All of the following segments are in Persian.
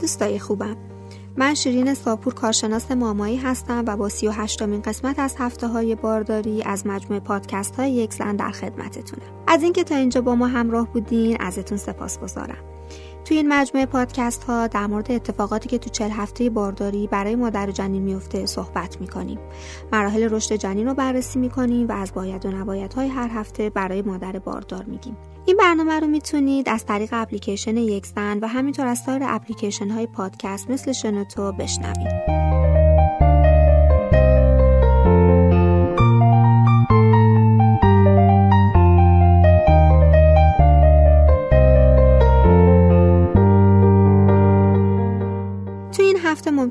دوستای خوبم. من شیرین ساپور کارشناس مامایی هستم و با سی و هشتمین قسمت از هفته های بارداری از مجموعه پادکست های یک زن در خدمتتونم. از اینکه تا اینجا با ما همراه بودین ازتون سپاس گذارم توی این مجموعه پادکست ها در مورد اتفاقاتی که تو چل هفته بارداری برای مادر و جنین میفته صحبت می‌کنیم. مراحل رشد جنین رو بررسی می‌کنیم و از باید و نباید های هر هفته برای مادر باردار میگیم. این برنامه رو می‌تونید از طریق اپلیکیشن یک زن و همینطور از سایر اپلیکیشن های پادکست مثل شنوتو بشنوید.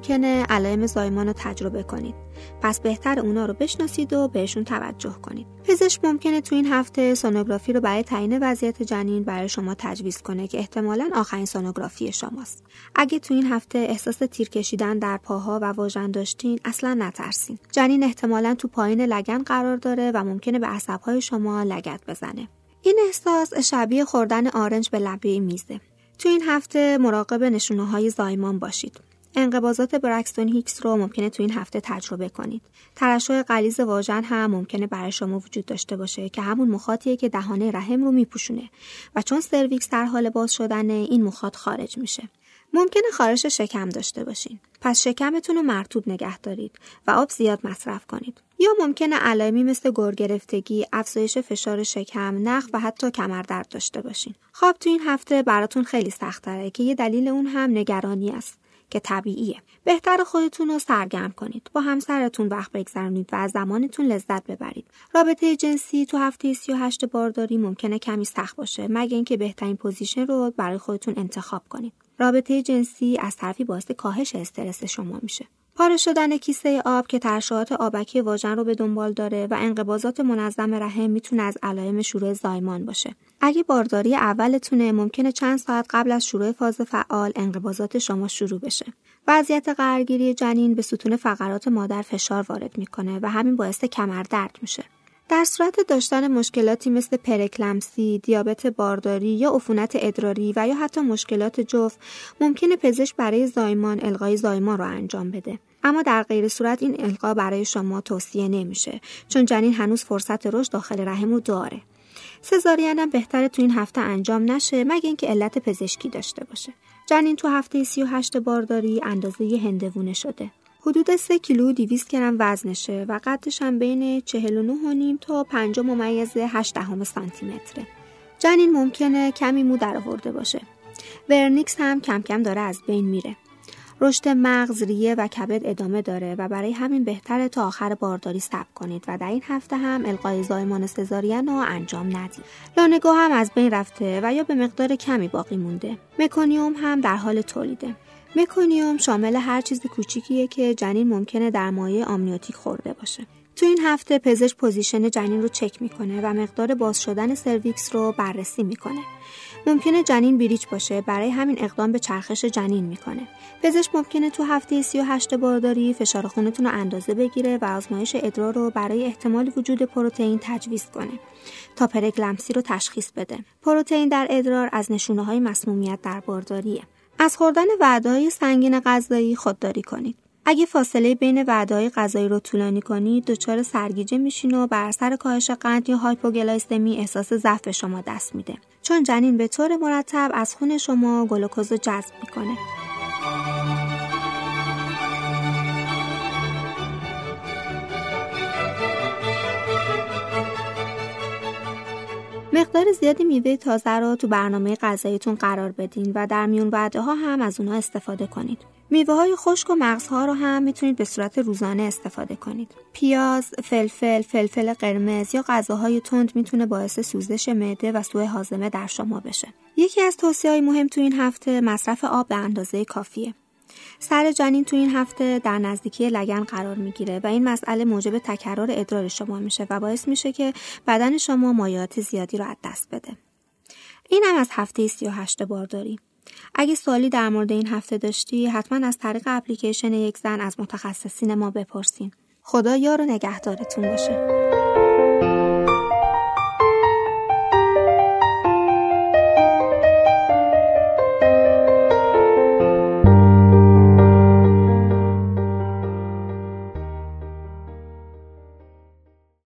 ممکنه علائم زایمان رو تجربه کنید. پس بهتر اونا رو بشناسید و بهشون توجه کنید. پزشک ممکنه تو این هفته سونوگرافی رو برای تعیین وضعیت جنین برای شما تجویز کنه که احتمالا آخرین سونوگرافی شماست. اگه تو این هفته احساس تیر کشیدن در پاها و واژن داشتین اصلا نترسین. جنین احتمالا تو پایین لگن قرار داره و ممکنه به عصبهای شما لگت بزنه. این احساس شبیه خوردن آرنج به لبه میزه. تو این هفته مراقب نشونه های زایمان باشید. انقباضات برکستون هیکس رو ممکنه تو این هفته تجربه کنید. ترشح غلیظ واژن هم ممکنه برای شما وجود داشته باشه که همون مخاطیه که دهانه رحم رو میپوشونه و چون سرویکس در حال باز شدن این مخاط خارج میشه. ممکنه خارش شکم داشته باشین. پس شکمتون رو مرتوب نگه دارید و آب زیاد مصرف کنید. یا ممکنه علائمی مثل گرگرفتگی، افزایش فشار شکم، نخ و حتی کمردرد داشته باشین. خواب تو این هفته براتون خیلی سخت که یه دلیل اون هم نگرانی است. که طبیعیه. بهتر خودتون رو سرگرم کنید. با همسرتون وقت بگذرونید و از زمانتون لذت ببرید. رابطه جنسی تو هفته 38 بارداری ممکنه کمی سخت باشه مگه اینکه بهترین position رو برای خودتون انتخاب کنید. رابطه جنسی از طرفی باعث کاهش استرس شما میشه. پاره شدن کیسه آب که ترشحات آبکی واژن رو به دنبال داره و انقباضات منظم رحم می‌تونه از علائم شروع زایمان باشه. اگه بارداری اولتونه ممکنه چند ساعت قبل از شروع فاز فعال انقباضات شما شروع بشه. وضعیت قرارگیری جنین به ستون فقرات مادر فشار وارد می‌کنه و همین باعث کمردرد میشه. در صورت داشتن مشکلاتی مثل پرکلمسی، دیابت بارداری یا عفونت ادراری و یا حتی مشکلات جفت ممکنه پزشک برای زایمان القای زایمان رو انجام بده. اما در غیر صورت این القا برای شما توصیه نمیشه چون جنین هنوز فرصت رشد داخل رحم داره. سزارین هم بهتره تو این هفته انجام نشه مگه اینکه علت پزشکی داشته باشه. جنین تو هفته 38 بارداری اندازه هندوونه شده. حدود 3 کیلو 200 گرم وزنشه و قدش هم بین 49 تا 5 ممیز 8 دهم سانتی متره. جنین ممکنه کمی مو در آورده باشه. vernix هم کم کم داره از بین میره. رشد مغز، ریه و کبد ادامه داره و برای همین بهتره تا آخر بارداری صبر کنید و در این هفته هم القای زایمان سزارین رو انجام ندید. lanugo هم از بین رفته و یا به مقدار کمی باقی مونده. مکونیوم هم در حال تولیده. مکونیوم شامل هر چیز کوچیکیه که جنین ممکنه در مایه آمنیوتیک خورده باشه. تو این هفته پزشک position جنین رو چک می‌کنه و مقدار باز شدن سرویکس رو بررسی می‌کنه. ممکنه جنین breech باشه برای همین اقدام به چرخش جنین می‌کنه. پزشک ممکنه تو هفته 38 بارداری فشار خونتون رو اندازه بگیره و آزمایش ادرار رو برای احتمال وجود پروتئین تجویز کنه تا پره‌اکلامپسی رو تشخیص بده. پروتئین در ادرار از نشونه های مسمومیت در بارداریه. از خوردن وعده سنگین غذایی خودداری کنید. اگه فاصله بین وعده غذایی رو طولانی کنید دچار سرگیجه میشین و بر اثر کاهش قند یا هایپوگلایسمی احساس ضعف شما دست میده چون جنین به طور مرتب از خون شما گلوکوز رو جذب می‌کنه مقدار زیادی میوه تازه رو تو برنامه غذاییتون قرار بدین و در میون وعده ها هم از اونها استفاده کنید. میوه های خشک و مغزها رو هم می‌تونید به صورت روزانه استفاده کنید. پیاز، فلفل، فلفل قرمز یا غذاهای تند می‌تونه باعث سوزش معده و سوء هاضمه در شما بشه. یکی از توصیه های مهم تو این هفته مصرف آب به اندازه کافیه. سر جنین تو این هفته در نزدیکی لگن قرار می‌گیره و این مسئله موجب تکرار ادرار شما میشه و باعث میشه که بدن شما مایعات زیادی رو از دست بده. این هم از هفته 38 بارداری. اگه سوالی در مورد این هفته داشتی حتما از طریق اپلیکیشن یک زن از متخصصین ما بپرسین. خدا یار و نگهدارتون باشه.